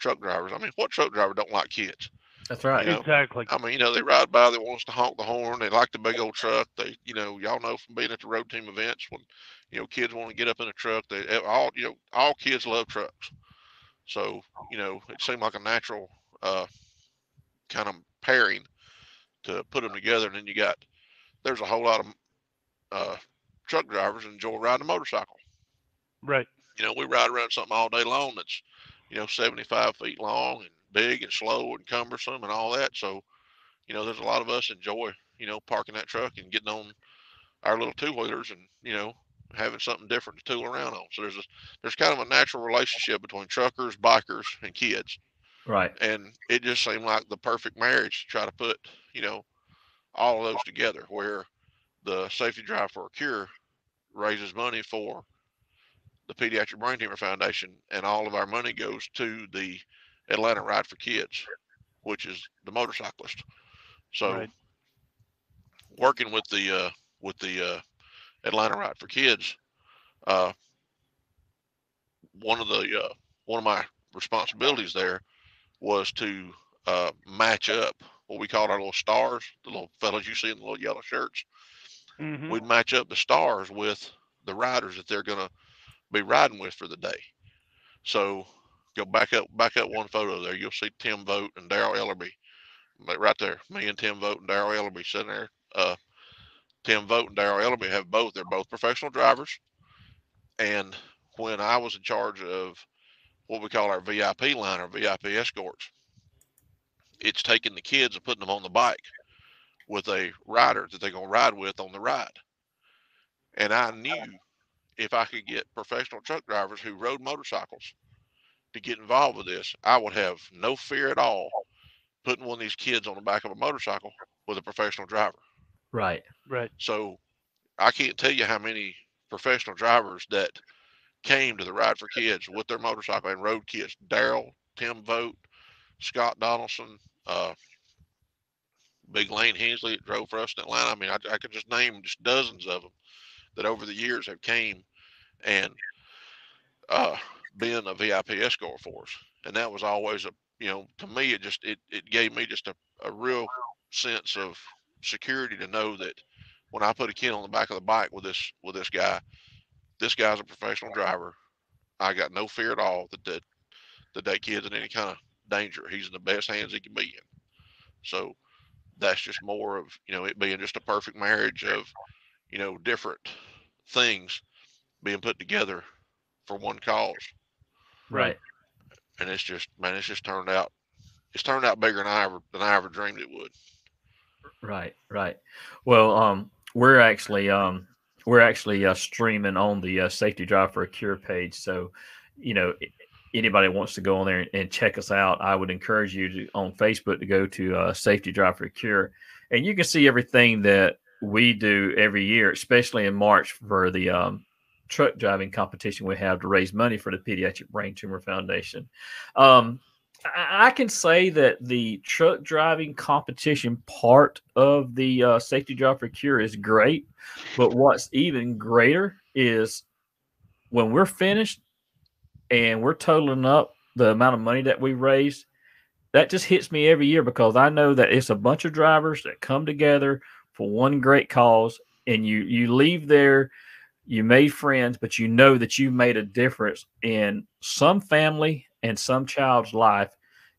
truck drivers. I mean what truck driver don't like kids that's right you know? exactly i mean you know they ride by they want us to honk the horn they like the big old truck they you know y'all know from being at the road team events when you know kids want to get up in a truck they all you know all kids love trucks so you know it seemed like a natural uh kind of pairing to put them together. And then you got there's a whole lot of uh, truck drivers enjoy riding a motorcycle. Right. You know, we ride around something all day long that's you know 75 feet long and big and slow and cumbersome and all that. So, you know, there's a lot of us enjoy you know parking that truck and getting on our little two wheelers and you know having something different to tool around on. So there's a there's kind of a natural relationship between truckers, bikers, and kids. Right. And it just seemed like the perfect marriage to try to put, you know, all of those together where the safety drive for a cure raises money for the pediatric brain tumor foundation and all of our money goes to the atlanta ride for kids which is the motorcyclist so right. working with the uh with the uh atlanta ride for kids uh one of the uh one of my responsibilities there was to uh, match up what we called our little stars, the little fellows you see in the little yellow shirts. Mm-hmm. We'd match up the stars with the riders that they're going to be riding with for the day. So go back up, back up one photo there. You'll see Tim Vogt and Daryl Ellerby right there. Me and Tim Vogt and Daryl Ellerby sitting there. Uh, Tim Vogt and Daryl Ellerby have both. They're both professional drivers. And when I was in charge of what we call our VIP line, our VIP escorts. it's taking the kids and putting them on the bike with a rider that they're to ride with on the ride. And I knew if I could get professional truck drivers who rode motorcycles to get involved with this, I would have no fear at all putting one of these kids on the back of a motorcycle with a professional driver. Right. Right. So I can't tell you how many professional drivers that came to the Ride for Kids with their motorcycle and rode kids. Daryl, Tim Vogt, Scott Donaldson, uh, Big Lane Hensley that drove for us in Atlanta. I mean, I, I could just name just dozens of them that over the years have came and uh, been a VIP escort for us. And that was always a, you know, to me, it just, it, it gave me just a, a real sense of security to know that when I put a kid on the back of the bike with this, with this guy, this guy's a professional driver. I got no fear at all that that, that, that kid's in any kind of danger. He's in the best hands he can be in. So that's just more of, you know, it being just a perfect marriage of, you know, different things being put together for one cause. Right. And it's just, man, it's just turned out, it's turned out bigger than I ever, than I ever dreamed it would. Right. Right. Well, um, we're actually, um, we're actually uh, streaming on the uh, Safety Drive for a Cure page. So, you know, anybody wants to go on there and check us out, I would encourage you to on Facebook to go to uh, Safety Drive for a Cure, and you can see everything that we do every year, especially in March for the um, truck driving competition we have to raise money for the Pediatric Brain Tumor Foundation. Um, I can say that the truck driving competition part of the uh, Safety Drive for Cure is great, but what's even greater is when we're finished and we're totaling up the amount of money that we raised. That just hits me every year because I know that it's a bunch of drivers that come together for one great cause, and you you leave there, you made friends, but you know that you made a difference in some family and some child's life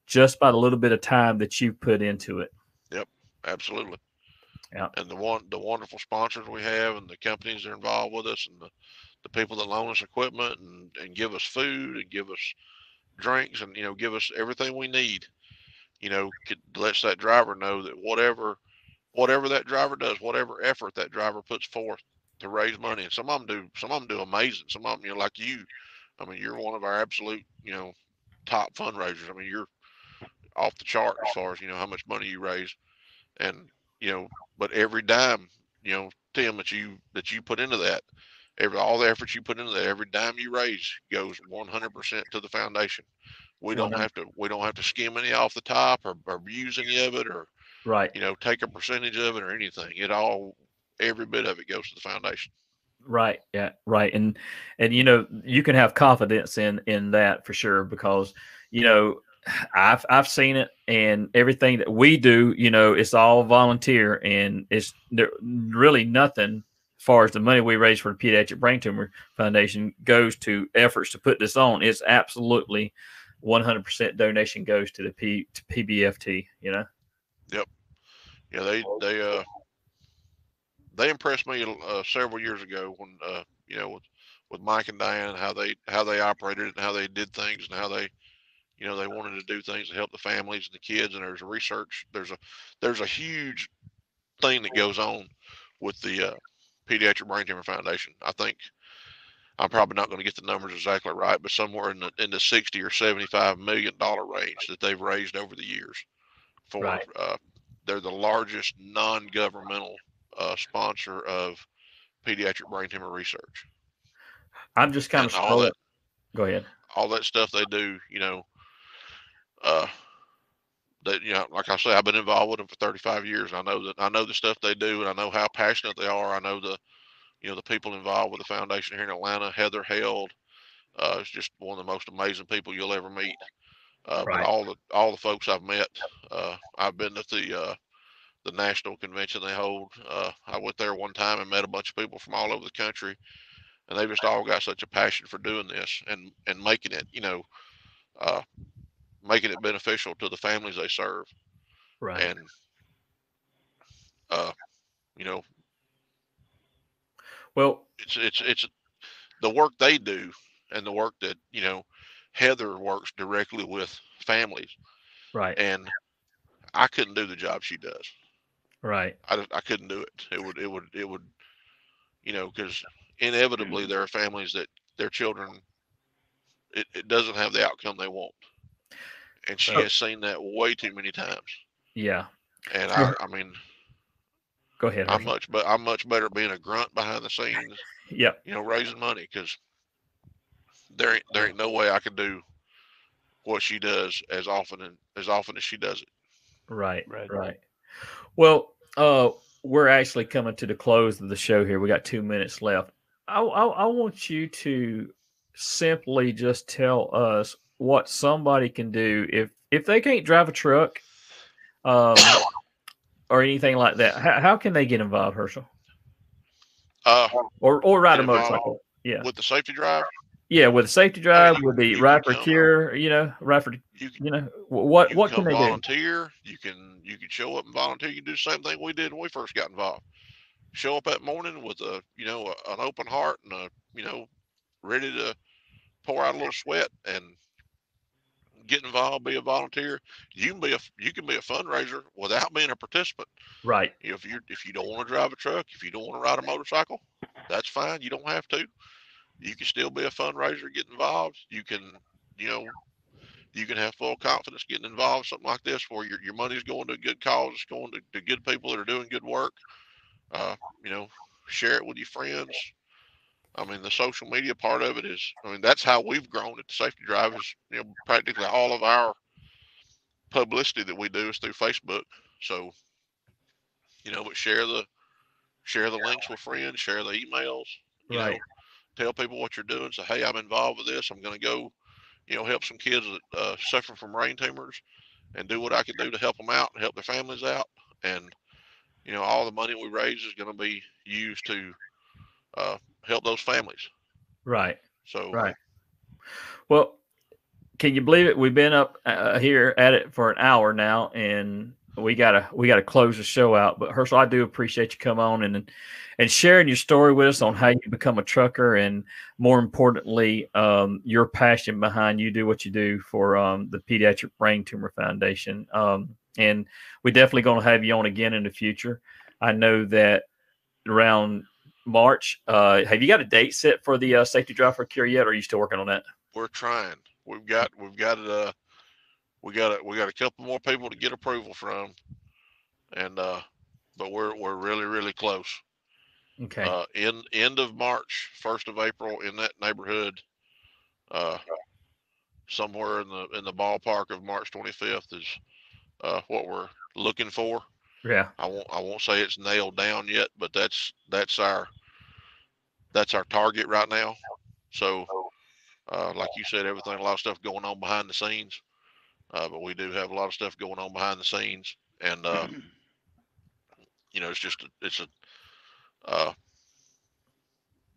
just by the little bit of time that you put into it. Yep, absolutely. Yeah. And the one the wonderful sponsors we have and the companies that are involved with us and the, the people that loan us equipment and, and give us food and give us drinks and you know give us everything we need. You know, could lets that driver know that whatever whatever that driver does, whatever effort that driver puts forth to raise money, and some of them do some of them do amazing. Some of them, you know, like you, I mean, you're one of our absolute, you know, top fundraisers. I mean, you're off the chart as far as you know how much money you raise, and you know, but every dime, you know, Tim, that you that you put into that, every all the effort you put into that, every dime you raise goes 100% to the foundation. We don't have to we don't have to skim any off the top or, or use any of it or right you know take a percentage of it or anything. It all every bit of it goes to the foundation. Right. Yeah. Right. And and you know you can have confidence in in that for sure because you know I've I've seen it, and everything that we do, you know, it's all volunteer, and it's there, really nothing. As far as the money we raise for the Pediatric Brain Tumor Foundation goes to efforts to put this on, it's absolutely 100% donation goes to the P to PBFT. You know. Yep. Yeah, they they uh they impressed me uh, several years ago when uh you know with with Mike and Diane how they how they operated and how they did things and how they you know they wanted to do things to help the families and the kids and there's a research there's a there's a huge thing that goes on with the uh, pediatric brain tumor foundation i think i'm probably not going to get the numbers exactly right but somewhere in the in the 60 or 75 million dollar range that they've raised over the years for right. uh, they're the largest non-governmental uh, sponsor of pediatric brain tumor research i'm just kind and of all that, go ahead all that stuff they do you know uh, that you know, like I say, I've been involved with them for 35 years. I know that I know the stuff they do, and I know how passionate they are. I know the, you know, the people involved with the foundation here in Atlanta. Heather Held uh, is just one of the most amazing people you'll ever meet. Uh, right. But all the all the folks I've met, uh, I've been at the uh, the national convention they hold. Uh, I went there one time and met a bunch of people from all over the country, and they've just all got such a passion for doing this and and making it. You know, uh, making it beneficial to the families they serve. Right. And uh, you know, well, it's it's it's the work they do and the work that you know Heather works directly with families. Right. And I couldn't do the job she does. Right. I, I couldn't do it. It would it would it would, you know, because inevitably mm-hmm. there are families that their children, it, it doesn't have the outcome they want, and she has seen that way too many times. Yeah. And I, I mean, go ahead. I'm much, but I'm much better being a grunt behind the scenes. Yeah. You know, raising money because there ain't there ain't no way I could do what she does as often and as often as she does it. Right, right, right. Well, uh, we're actually coming to the close of the show here. We got two minutes left. I, I, I want you to simply just tell us what somebody can do if if they can't drive a truck, um, or anything like that. How, how can they get involved, Herschel? Uh, or or ride a motorcycle? Yeah, with the safety drive. Yeah, with the safety drive, with the for cure, you know, for you, you know what what can, can they volunteer? Do? You can you can show up and volunteer. You can do the same thing we did when we first got involved. Show up that morning with a you know a, an open heart and a you know ready to pour out a little sweat and get involved, be a volunteer. You can be a you can be a fundraiser without being a participant. Right. If you if you don't want to drive a truck, if you don't want to ride a motorcycle, that's fine. You don't have to you can still be a fundraiser, get involved. You can, you know, you can have full confidence getting involved something like this where your, your money's going to a good cause, it's going to, to good people that are doing good work. Uh, you know, share it with your friends. I mean, the social media part of it is, I mean, that's how we've grown at the safety drive is, you know, practically all of our publicity that we do is through Facebook. So, you know, but share the, share the links with friends, share the emails, you right. know, tell people what you're doing. Say, hey, I'm involved with this. I'm going to go, you know, help some kids that uh, suffer from brain tumors, and do what I can do to help them out and help their families out. And you know, all the money we raise is going to be used to uh, help those families. Right. So. Right. Well, can you believe it? We've been up uh, here at it for an hour now, and we gotta we gotta close the show out. But Herschel, I do appreciate you come on and and sharing your story with us on how you become a trucker, and more importantly, um, your passion behind you do what you do for um, the Pediatric Brain Tumor Foundation. Um, and we're definitely going to have you on again in the future. I know that around March, uh, have you got a date set for the uh, safety drive for cure yet, or are you still working on that? We're trying. We've got we've got it. Uh, we got a, we got a couple more people to get approval from, and uh, but we're we're really really close. Okay. Uh, in end of March, first of April, in that neighborhood, uh, somewhere in the in the ballpark of March 25th is uh, what we're looking for. Yeah. I won't I won't say it's nailed down yet, but that's that's our that's our target right now. So, uh, like you said, everything a lot of stuff going on behind the scenes. Uh, but we do have a lot of stuff going on behind the scenes, and uh, you know, it's just a, it's a uh,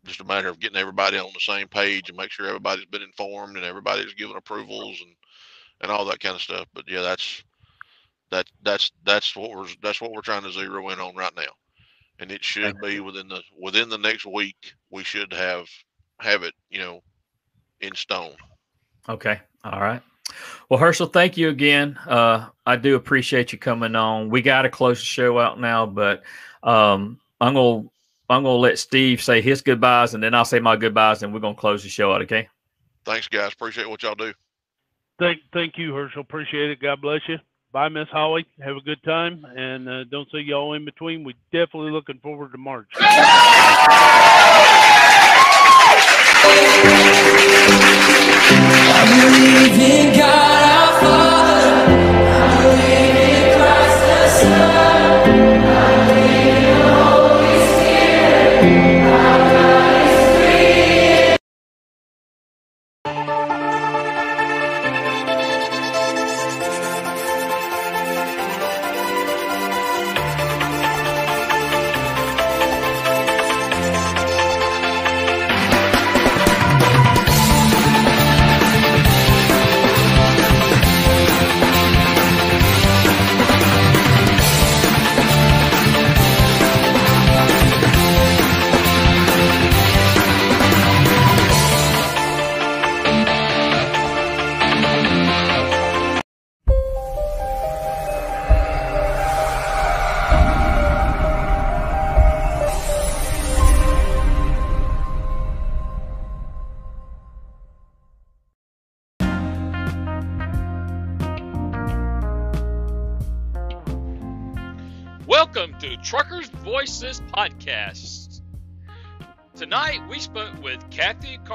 just a matter of getting everybody on the same page and make sure everybody's been informed and everybody's given approvals and and all that kind of stuff. But yeah, that's that that's that's what we're that's what we're trying to zero in on right now, and it should be within the within the next week. We should have have it, you know, in stone. Okay. All right. Well, Herschel, thank you again. Uh, I do appreciate you coming on. We got to close the show out now, but um, I'm gonna I'm gonna let Steve say his goodbyes, and then I'll say my goodbyes, and we're gonna close the show out. Okay. Thanks, guys. Appreciate what y'all do. Thank thank you, Herschel. Appreciate it. God bless you. Bye, Miss Holly. Have a good time, and uh, don't see y'all in between. We're definitely looking forward to March. Father. I believe in Christ the Son.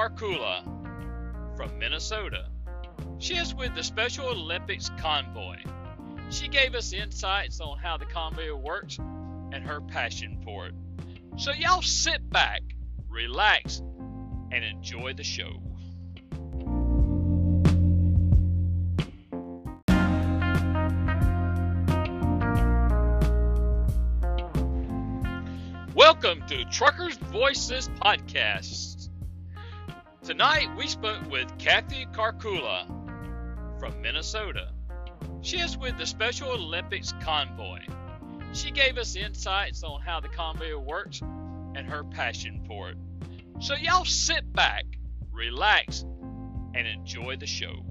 Kathy Karkula from Minnesota. She is with the Special Olympics Convoy. She gave us insights on how the convoy works and her passion for it. So, y'all sit back, relax, and enjoy the show. Welcome to Truckers Voices Podcast. Tonight we spoke with Kathy Karkula from Minnesota. She is with the Special Olympics Convoy. She gave us insights on how the convoy works and her passion for it. So, y'all sit back, relax, and enjoy the show.